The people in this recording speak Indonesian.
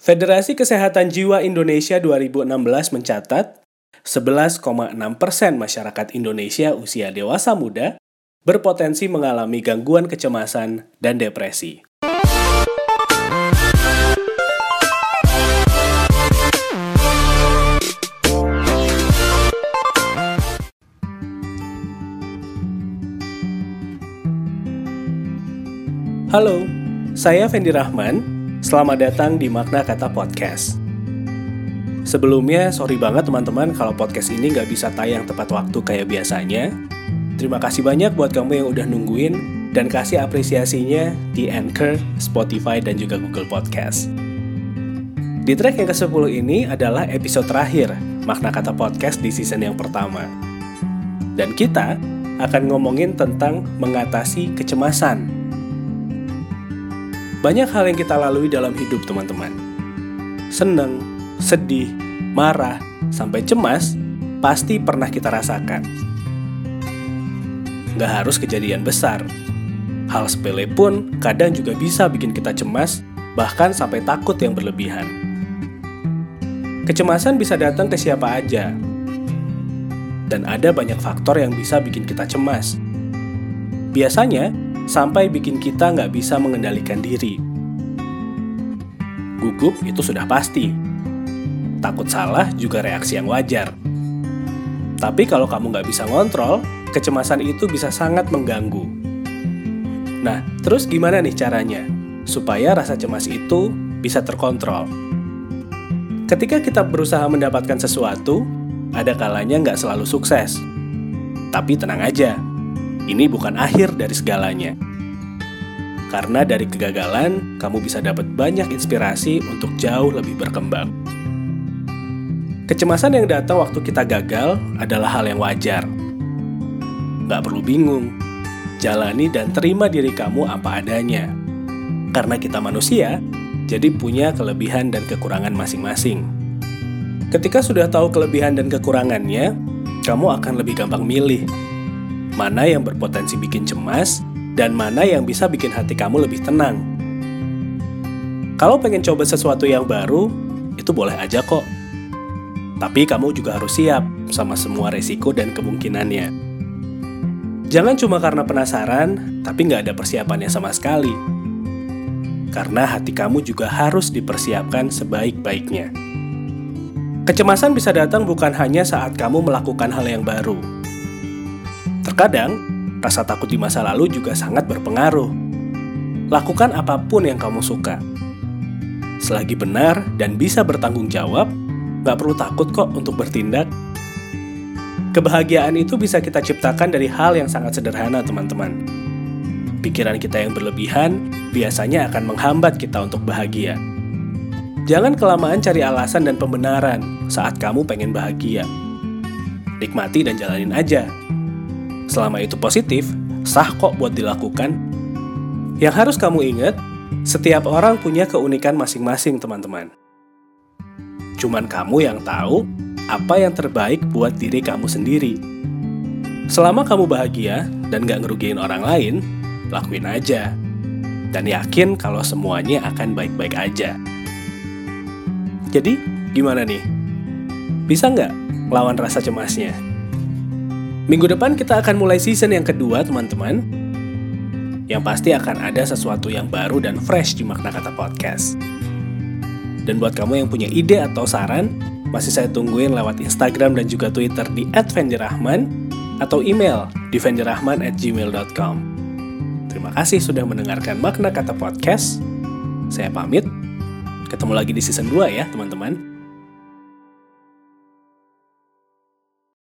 Federasi Kesehatan Jiwa Indonesia 2016 mencatat 11,6 persen masyarakat Indonesia usia dewasa muda berpotensi mengalami gangguan kecemasan dan depresi. Halo, saya Fendi Rahman Selamat datang di Makna Kata Podcast. Sebelumnya, sorry banget teman-teman kalau podcast ini nggak bisa tayang tepat waktu kayak biasanya. Terima kasih banyak buat kamu yang udah nungguin dan kasih apresiasinya di Anchor, Spotify, dan juga Google Podcast. Di track yang ke-10 ini adalah episode terakhir Makna Kata Podcast di season yang pertama. Dan kita akan ngomongin tentang mengatasi kecemasan banyak hal yang kita lalui dalam hidup teman-teman. Seneng, sedih, marah, sampai cemas, pasti pernah kita rasakan. Gak harus kejadian besar. Hal sepele pun kadang juga bisa bikin kita cemas, bahkan sampai takut yang berlebihan. Kecemasan bisa datang ke siapa aja, dan ada banyak faktor yang bisa bikin kita cemas. Biasanya, sampai bikin kita nggak bisa mengendalikan diri. Gugup itu sudah pasti. Takut salah juga reaksi yang wajar. Tapi kalau kamu nggak bisa ngontrol, kecemasan itu bisa sangat mengganggu. Nah, terus gimana nih caranya? Supaya rasa cemas itu bisa terkontrol. Ketika kita berusaha mendapatkan sesuatu, ada kalanya nggak selalu sukses. Tapi tenang aja, ini bukan akhir dari segalanya. Karena dari kegagalan, kamu bisa dapat banyak inspirasi untuk jauh lebih berkembang. Kecemasan yang datang waktu kita gagal adalah hal yang wajar. Gak perlu bingung, jalani dan terima diri kamu apa adanya. Karena kita manusia, jadi punya kelebihan dan kekurangan masing-masing. Ketika sudah tahu kelebihan dan kekurangannya, kamu akan lebih gampang milih mana yang berpotensi bikin cemas, dan mana yang bisa bikin hati kamu lebih tenang. Kalau pengen coba sesuatu yang baru, itu boleh aja kok. Tapi kamu juga harus siap sama semua resiko dan kemungkinannya. Jangan cuma karena penasaran, tapi nggak ada persiapannya sama sekali. Karena hati kamu juga harus dipersiapkan sebaik-baiknya. Kecemasan bisa datang bukan hanya saat kamu melakukan hal yang baru, Terkadang, rasa takut di masa lalu juga sangat berpengaruh. Lakukan apa pun yang kamu suka. Selagi benar dan bisa bertanggung jawab, gak perlu takut kok untuk bertindak. Kebahagiaan itu bisa kita ciptakan dari hal yang sangat sederhana, teman-teman. Pikiran kita yang berlebihan biasanya akan menghambat kita untuk bahagia. Jangan kelamaan cari alasan dan pembenaran saat kamu pengen bahagia. Nikmati dan jalanin aja Selama itu positif, sah kok buat dilakukan. Yang harus kamu ingat, setiap orang punya keunikan masing-masing, teman-teman. Cuman kamu yang tahu apa yang terbaik buat diri kamu sendiri. Selama kamu bahagia dan gak ngerugiin orang lain, lakuin aja. Dan yakin kalau semuanya akan baik-baik aja. Jadi, gimana nih? Bisa nggak lawan rasa cemasnya? Minggu depan kita akan mulai season yang kedua, teman-teman. Yang pasti akan ada sesuatu yang baru dan fresh di Makna Kata Podcast. Dan buat kamu yang punya ide atau saran, masih saya tungguin lewat Instagram dan juga Twitter di @vendirahman atau email di vendirahman@gmail.com. Terima kasih sudah mendengarkan Makna Kata Podcast. Saya pamit. Ketemu lagi di season 2 ya, teman-teman.